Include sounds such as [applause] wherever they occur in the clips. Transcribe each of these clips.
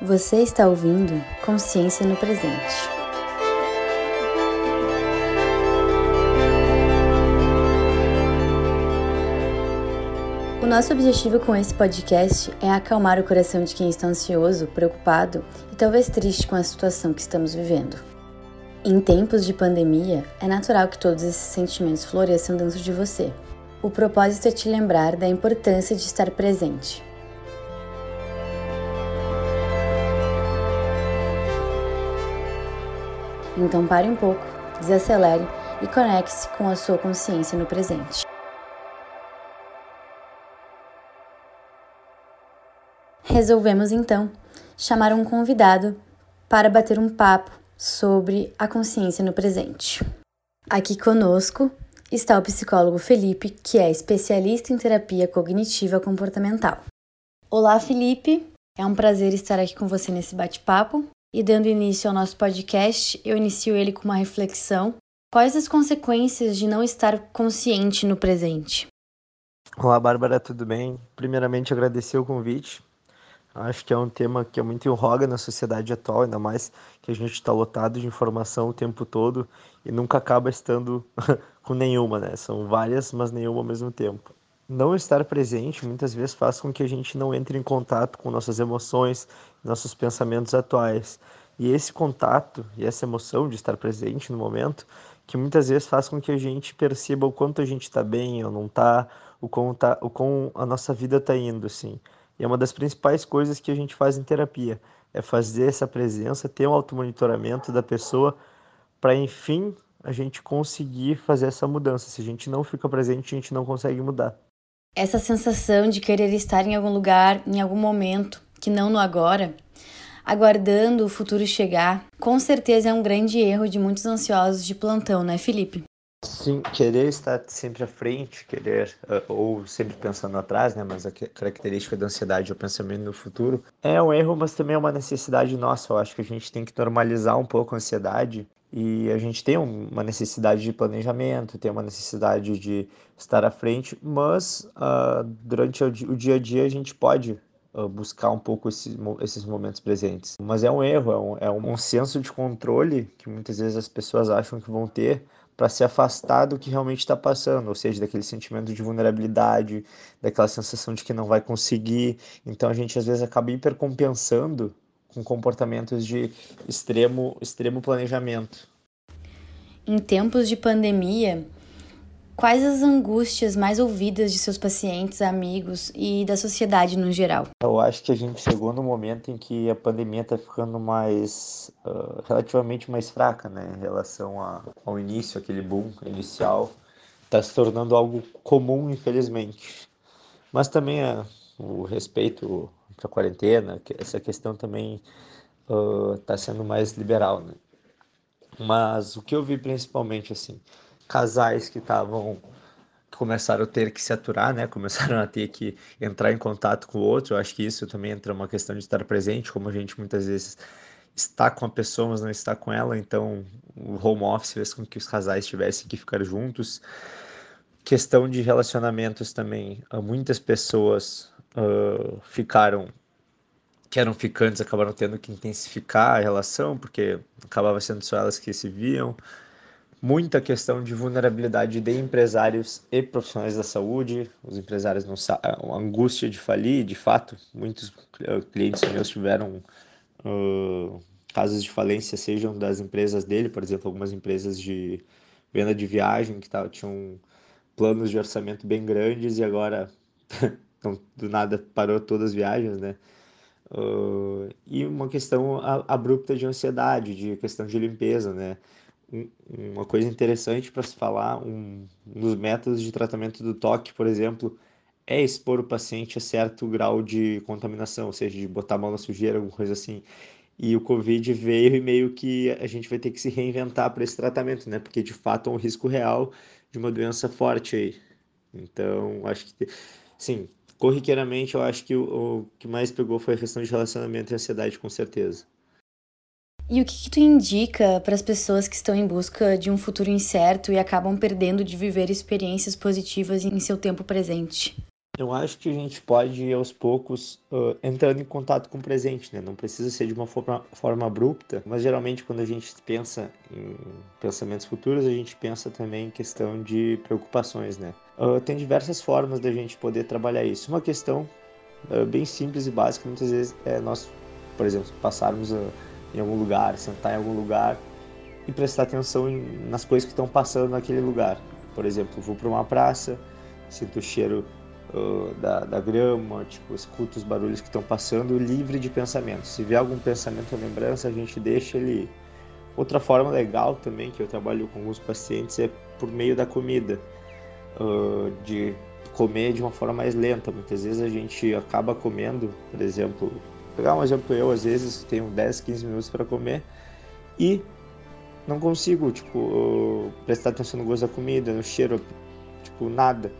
Você está ouvindo Consciência no Presente. O nosso objetivo com esse podcast é acalmar o coração de quem está ansioso, preocupado e talvez triste com a situação que estamos vivendo. Em tempos de pandemia, é natural que todos esses sentimentos floresçam dentro de você. O propósito é te lembrar da importância de estar presente, Então pare um pouco, desacelere e conecte-se com a sua consciência no presente. Resolvemos então chamar um convidado para bater um papo sobre a consciência no presente. Aqui conosco está o psicólogo Felipe, que é especialista em terapia cognitiva comportamental. Olá, Felipe! É um prazer estar aqui com você nesse bate-papo e dando início ao nosso podcast, eu inicio ele com uma reflexão. Quais as consequências de não estar consciente no presente? Olá, Bárbara, tudo bem? Primeiramente, agradecer o convite. Acho que é um tema que é muito em roga na sociedade atual, ainda mais que a gente está lotado de informação o tempo todo e nunca acaba estando [laughs] com nenhuma, né? São várias, mas nenhuma ao mesmo tempo não estar presente muitas vezes faz com que a gente não entre em contato com nossas emoções, nossos pensamentos atuais. E esse contato e essa emoção de estar presente no momento, que muitas vezes faz com que a gente perceba o quanto a gente está bem ou não está, o quão, tá, o quão a nossa vida está indo, assim. E é uma das principais coisas que a gente faz em terapia, é fazer essa presença, ter um automonitoramento da pessoa para, enfim, a gente conseguir fazer essa mudança. Se a gente não fica presente, a gente não consegue mudar. Essa sensação de querer estar em algum lugar, em algum momento, que não no agora, aguardando o futuro chegar, com certeza é um grande erro de muitos ansiosos de plantão, né, Felipe? Sim, querer estar sempre à frente, querer, uh, ou sempre pensando atrás, né? Mas a característica da ansiedade é o pensamento no futuro. É um erro, mas também é uma necessidade nossa. Eu acho que a gente tem que normalizar um pouco a ansiedade e a gente tem uma necessidade de planejamento, tem uma necessidade de estar à frente, mas uh, durante o dia a dia a gente pode uh, buscar um pouco esse, esses momentos presentes. Mas é um erro, é um, é um senso de controle que muitas vezes as pessoas acham que vão ter para se afastar do que realmente está passando, ou seja, daquele sentimento de vulnerabilidade, daquela sensação de que não vai conseguir. Então a gente às vezes acaba hipercompensando com comportamentos de extremo, extremo planejamento. Em tempos de pandemia, quais as angústias mais ouvidas de seus pacientes, amigos e da sociedade no geral? Eu acho que a gente chegou no momento em que a pandemia está ficando mais uh, relativamente mais fraca, né, em relação a, ao início, aquele boom inicial, está se tornando algo comum, infelizmente. Mas também é o respeito para a quarentena, essa questão também está uh, sendo mais liberal, né? Mas o que eu vi principalmente assim, casais que estavam começaram a ter que se aturar, né? Começaram a ter que entrar em contato com o outro. Eu acho que isso também entra uma questão de estar presente, como a gente muitas vezes está com a pessoa, mas não está com ela. Então, o home office fez com que os casais tivessem que ficar juntos. Questão de relacionamentos também. Muitas pessoas uh, ficaram que eram ficantes acabaram tendo que intensificar a relação porque acabava sendo só elas que se viam muita questão de vulnerabilidade de empresários e profissionais da saúde. Os empresários não sabem, angústia de falir, de fato, muitos clientes meus tiveram uh, casos de falência, sejam das empresas dele, por exemplo, algumas empresas de venda de viagem que tinham planos de orçamento bem grandes e agora [laughs] então, do nada parou todas as viagens, né? Uh, e uma questão abrupta de ansiedade, de questão de limpeza, né? uma coisa interessante para se falar, um, um dos métodos de tratamento do toque, por exemplo, é expor o paciente a certo grau de contaminação, ou seja, de botar a mão na sujeira, alguma coisa assim. E o Covid veio e meio que a gente vai ter que se reinventar para esse tratamento, né? Porque de fato é um risco real de uma doença forte aí. Então, acho que, sim, corriqueiramente, eu acho que o, o que mais pegou foi a questão de relacionamento e ansiedade, com certeza. E o que, que tu indica para as pessoas que estão em busca de um futuro incerto e acabam perdendo de viver experiências positivas em seu tempo presente? Eu acho que a gente pode ir aos poucos uh, entrando em contato com o presente, né? Não precisa ser de uma forma, forma abrupta, mas geralmente quando a gente pensa em pensamentos futuros, a gente pensa também em questão de preocupações, né? Uh, tem diversas formas da gente poder trabalhar isso. Uma questão uh, bem simples e básica, muitas vezes, é nós, por exemplo, passarmos em algum lugar, sentar em algum lugar e prestar atenção em, nas coisas que estão passando naquele lugar. Por exemplo, vou para uma praça, sinto o cheiro uh, da, da grama, tipo, escuta os barulhos que estão passando, livre de pensamentos. Se vier algum pensamento ou lembrança, a gente deixa ele. Outra forma legal também que eu trabalho com alguns pacientes é por meio da comida, uh, de comer de uma forma mais lenta. Muitas vezes a gente acaba comendo, por exemplo, pegar um exemplo eu, às vezes tenho 10, 15 minutos para comer e não consigo, tipo, prestar atenção no gosto da comida, no cheiro, tipo, nada.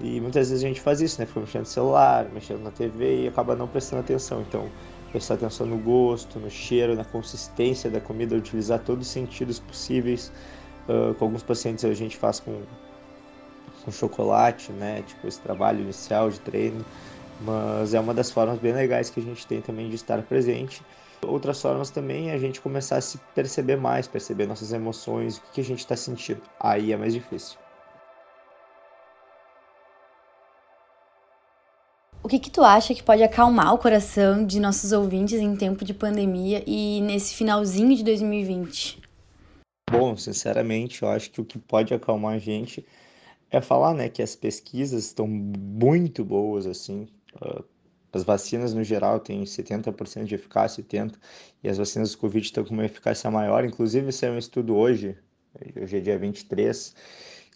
E muitas vezes a gente faz isso, né? Fica mexendo no celular, mexendo na TV e acaba não prestando atenção. Então, prestar atenção no gosto, no cheiro, na consistência da comida, utilizar todos os sentidos possíveis. Uh, com alguns pacientes a gente faz com, com chocolate, né? Tipo, esse trabalho inicial de treino. Mas é uma das formas bem legais que a gente tem também de estar presente. Outras formas também é a gente começar a se perceber mais, perceber nossas emoções, o que, a gente está sentindo. Aí é mais difícil. O que, que tu acha que pode acalmar o coração de nossos ouvintes em tempo de pandemia e nesse finalzinho de 2020? Bom, sinceramente, eu acho que o que pode acalmar a gente é falar, né, que as pesquisas estão muito boas, assim. Ah, as vacinas, no geral, têm 70% de eficácia, 80%, e as vacinas do Covid estão com uma eficácia maior. Inclusive, é um estudo hoje, hoje é dia 23,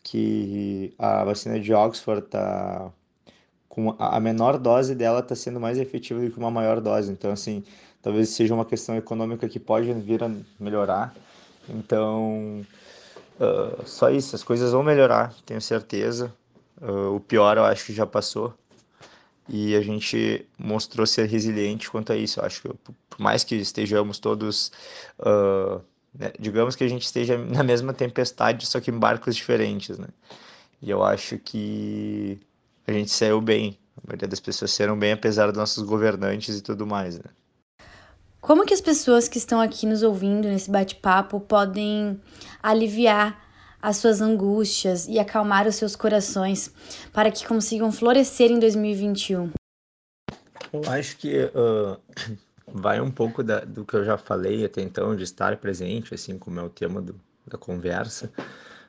que a vacina de Oxford está com a menor dose dela está sendo mais efetiva do que uma maior dose. Então, assim, talvez seja uma questão econômica que pode vir a melhorar. Então, uh, só isso, as coisas vão melhorar, tenho certeza. Uh, o pior eu acho que já passou. E a gente mostrou ser resiliente quanto a isso. Eu acho que, por mais que estejamos todos. Uh, né, digamos que a gente esteja na mesma tempestade, só que em barcos diferentes, né? E eu acho que a gente saiu bem. A maioria das pessoas saíram bem, apesar dos nossos governantes e tudo mais, né? Como que as pessoas que estão aqui nos ouvindo nesse bate-papo podem aliviar as suas angústias e acalmar os seus corações para que consigam florescer em 2021? Eu acho que uh, vai um pouco da, do que eu já falei até então, de estar presente, assim como é o tema do, da conversa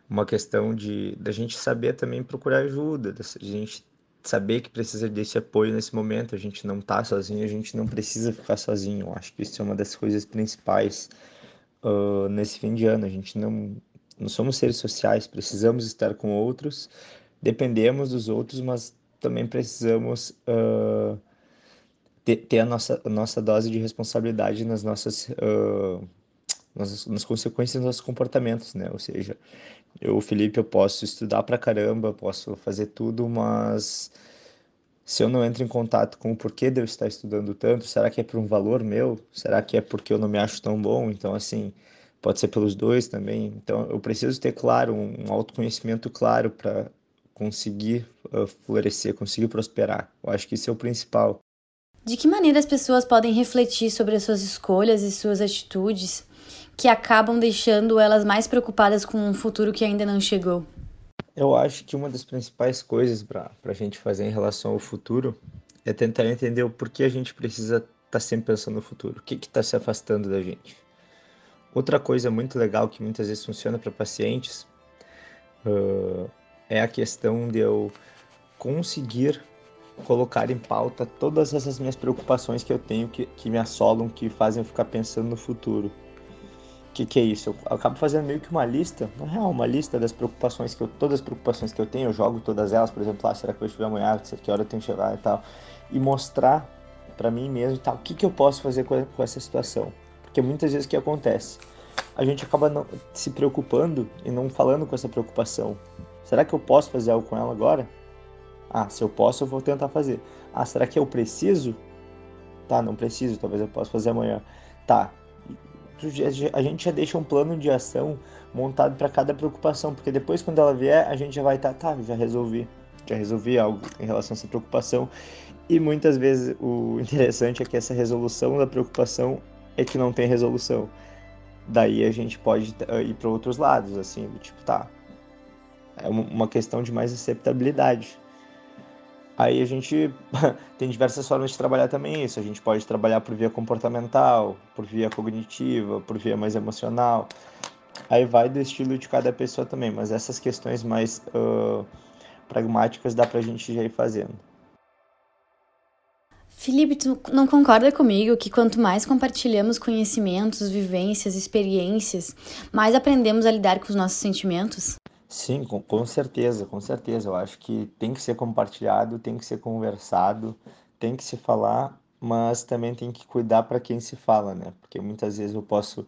uma questão de da gente saber também procurar ajuda, da gente saber que precisa desse apoio nesse momento, a gente não tá sozinho, a gente não precisa ficar sozinho. Eu acho que isso é uma das coisas principais uh, nesse fim de ano. A gente não, não somos seres sociais, precisamos estar com outros, dependemos dos outros, mas também precisamos uh, ter, ter, a nossa, a nossa dose de responsabilidade nas nossas. Uh, nas, nas consequências dos nossos comportamentos, né? Ou seja, eu, Felipe, eu posso estudar pra caramba, posso fazer tudo, mas se eu não entro em contato com o porquê de eu estar estudando tanto, será que é por um valor meu? Será que é porque eu não me acho tão bom? Então, assim, pode ser pelos dois também. Então, eu preciso ter, claro, um autoconhecimento claro para conseguir uh, florescer, conseguir prosperar. Eu acho que isso é o principal. De que maneira as pessoas podem refletir sobre as suas escolhas e suas atitudes que acabam deixando elas mais preocupadas com um futuro que ainda não chegou? Eu acho que uma das principais coisas para a gente fazer em relação ao futuro é tentar entender o porquê a gente precisa estar tá sempre pensando no futuro, o que está se afastando da gente. Outra coisa muito legal que muitas vezes funciona para pacientes uh, é a questão de eu conseguir colocar em pauta todas essas minhas preocupações que eu tenho, que, que me assolam, que fazem eu ficar pensando no futuro que, que é isso? Eu acabo fazendo meio que uma lista, na real, uma lista das preocupações que eu, todas as preocupações que eu tenho, eu jogo todas elas, por exemplo, ah, será que eu estiver amanhã, que hora eu tenho que chegar e tal, e mostrar para mim mesmo tal, o que, que eu posso fazer com, com essa situação. Porque muitas vezes o que acontece? A gente acaba não, se preocupando e não falando com essa preocupação. Será que eu posso fazer algo com ela agora? Ah, se eu posso, eu vou tentar fazer. Ah, será que eu preciso? Tá, não preciso, talvez eu possa fazer amanhã. Tá, a gente já deixa um plano de ação montado para cada preocupação, porque depois quando ela vier, a gente já vai estar, tá, tá, já resolvi. já resolvi algo em relação a essa preocupação. E muitas vezes o [laughs] interessante é que essa resolução da preocupação é que não tem resolução. Daí a gente pode ir para outros lados, assim, tipo, tá. É uma questão de mais aceitabilidade. Aí a gente [laughs] tem diversas formas de trabalhar também isso. A gente pode trabalhar por via comportamental, por via cognitiva, por via mais emocional. Aí vai do estilo de cada pessoa também, mas essas questões mais uh, pragmáticas dá pra gente já ir fazendo. Felipe, tu não concorda comigo que quanto mais compartilhamos conhecimentos, vivências, experiências, mais aprendemos a lidar com os nossos sentimentos? Sim, com, com certeza, com certeza. Eu acho que tem que ser compartilhado, tem que ser conversado, tem que se falar, mas também tem que cuidar para quem se fala, né? Porque muitas vezes eu posso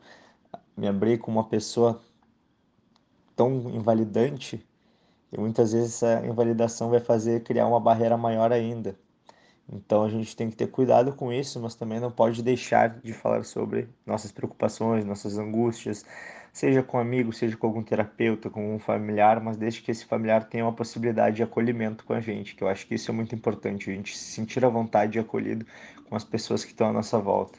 me abrir com uma pessoa tão invalidante e muitas vezes essa invalidação vai fazer criar uma barreira maior ainda. Então a gente tem que ter cuidado com isso, mas também não pode deixar de falar sobre nossas preocupações, nossas angústias, seja com amigo, seja com algum terapeuta, com um familiar, mas desde que esse familiar tenha uma possibilidade de acolhimento com a gente, que eu acho que isso é muito importante, a gente se sentir à vontade e acolhido com as pessoas que estão à nossa volta.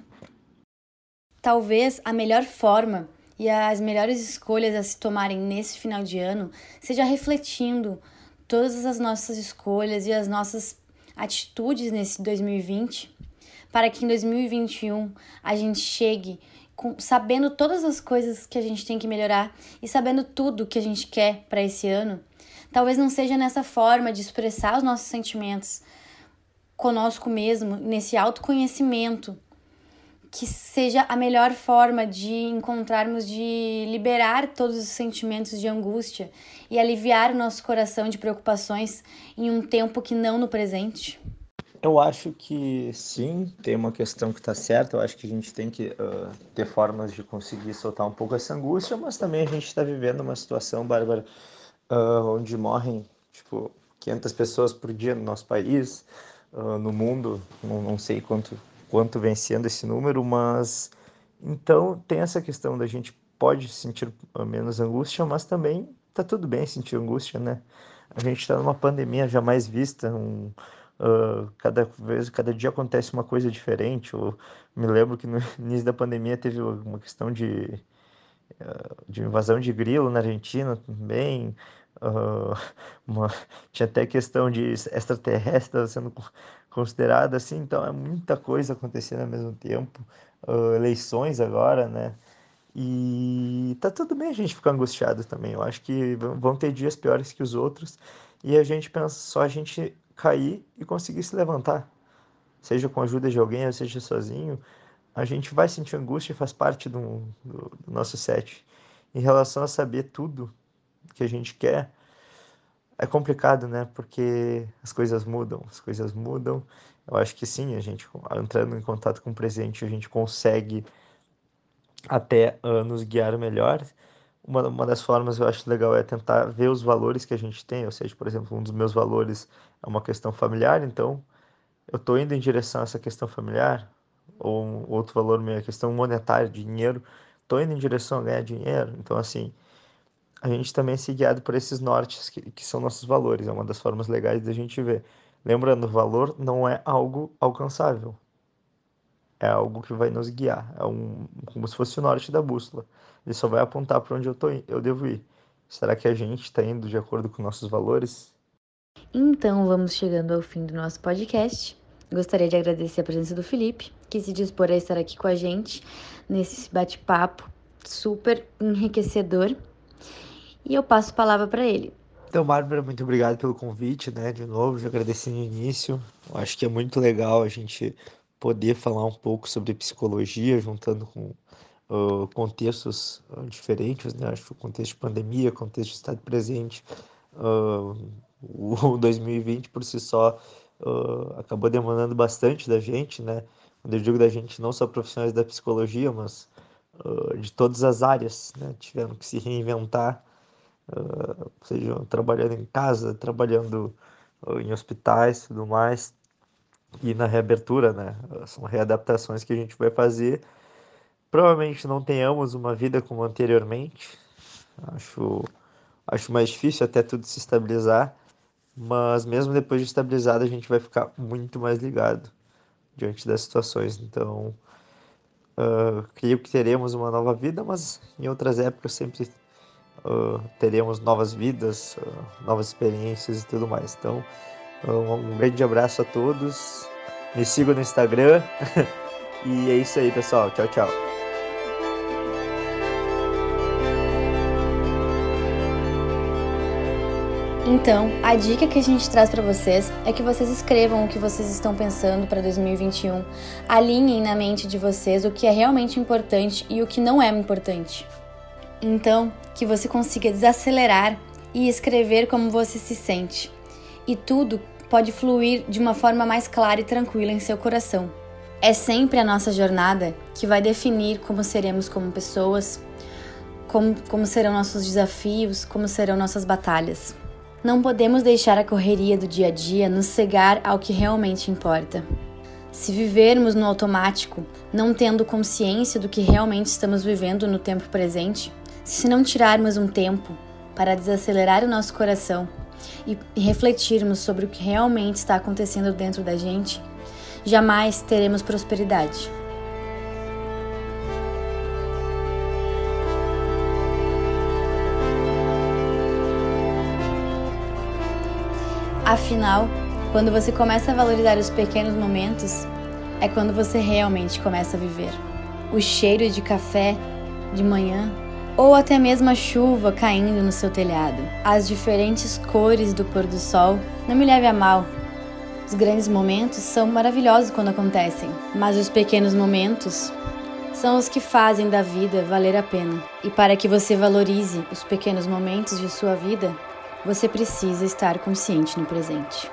Talvez a melhor forma e as melhores escolhas a se tomarem nesse final de ano seja refletindo todas as nossas escolhas e as nossas atitudes nesse 2020, para que em 2021 a gente chegue com, sabendo todas as coisas que a gente tem que melhorar e sabendo tudo que a gente quer para esse ano, talvez não seja nessa forma de expressar os nossos sentimentos conosco mesmo, nesse autoconhecimento, que seja a melhor forma de encontrarmos de liberar todos os sentimentos de angústia e aliviar o nosso coração de preocupações em um tempo que não no presente? Eu acho que sim, tem uma questão que está certa. Eu acho que a gente tem que uh, ter formas de conseguir soltar um pouco essa angústia, mas também a gente está vivendo uma situação, Bárbara, uh, onde morrem tipo 500 pessoas por dia no nosso país, uh, no mundo. Não, não, sei quanto quanto vem sendo esse número, mas então tem essa questão da gente pode sentir menos angústia, mas também tá tudo bem sentir angústia, né? A gente está numa pandemia jamais vista, um, Uh, cada vez, cada dia acontece uma coisa diferente. Eu me lembro que no [laughs] início da pandemia teve uma questão de, uh, de invasão de grilo na Argentina também. Uh, [laughs] uma, tinha até questão de extraterrestre sendo considerada assim, então é muita coisa acontecendo ao mesmo tempo. eleições agora, né? E tá tudo bem a gente ficar angustiado também. Eu acho que vão ter dias piores que os outros e a gente pensa só a gente cair e conseguir se levantar. Seja com a ajuda de alguém, ou seja sozinho, a gente vai sentir angústia e faz parte do, do, do nosso set. Em relação a saber tudo que a gente quer, é complicado, né? Porque as coisas mudam, as coisas mudam. Eu acho que sim, a gente entrando em contato com o presente, a gente consegue até uh, nos guiar melhor. Uma, uma das formas eu acho legal é tentar ver os valores que a gente tem, ou seja, por exemplo, um dos meus valores é uma questão familiar, então eu estou indo em direção a essa questão familiar, ou um outro valor meu, a questão monetária, dinheiro, estou indo em direção a ganhar dinheiro, então assim, a gente também é se guiado por esses nortes que, que são nossos valores, é uma das formas legais da gente ver. Lembrando, valor não é algo alcançável, é algo que vai nos guiar, é um, como se fosse o norte da bússola. Ele só vai apontar para onde eu, tô, eu devo ir. Será que a gente está indo de acordo com nossos valores? Então vamos chegando ao fim do nosso podcast. Gostaria de agradecer a presença do Felipe, que se dispor a estar aqui com a gente nesse bate-papo super enriquecedor. E eu passo a palavra para ele. Então, Bárbara, muito obrigado pelo convite, né? De novo, já agradeci no início. Eu acho que é muito legal a gente poder falar um pouco sobre psicologia, juntando com uh, contextos diferentes, né? Acho que o contexto de pandemia, contexto de estado presente, uh, [laughs] o 2020 por si só uh, acabou demandando bastante da gente, né? Quando eu digo da gente, não só profissionais da psicologia, mas de todas as áreas, né? Tiveram que se reinventar, uh, seja trabalhando em casa, trabalhando em hospitais tudo mais, e na reabertura, né? São readaptações que a gente vai fazer. Provavelmente não tenhamos uma vida como anteriormente. Acho, acho mais difícil até tudo se estabilizar mas mesmo depois de estabilizado, a gente vai ficar muito mais ligado diante das situações. Então, uh, creio que teremos uma nova vida, mas em outras épocas sempre uh, teremos novas vidas, uh, novas experiências e tudo mais. Então, um grande abraço a todos. Me sigam no Instagram. [laughs] e é isso aí, pessoal. Tchau, tchau. Então, a dica que a gente traz para vocês é que vocês escrevam o que vocês estão pensando para 2021, alinhem na mente de vocês o que é realmente importante e o que não é importante. Então, que você consiga desacelerar e escrever como você se sente. E tudo pode fluir de uma forma mais clara e tranquila em seu coração. É sempre a nossa jornada que vai definir como seremos como pessoas, como, como serão nossos desafios, como serão nossas batalhas. Não podemos deixar a correria do dia a dia nos cegar ao que realmente importa. Se vivermos no automático, não tendo consciência do que realmente estamos vivendo no tempo presente, se não tirarmos um tempo para desacelerar o nosso coração e refletirmos sobre o que realmente está acontecendo dentro da gente, jamais teremos prosperidade. Afinal, quando você começa a valorizar os pequenos momentos, é quando você realmente começa a viver. O cheiro de café de manhã, ou até mesmo a chuva caindo no seu telhado, as diferentes cores do pôr do sol. Não me leve a mal. Os grandes momentos são maravilhosos quando acontecem, mas os pequenos momentos são os que fazem da vida valer a pena. E para que você valorize os pequenos momentos de sua vida, você precisa estar consciente no presente.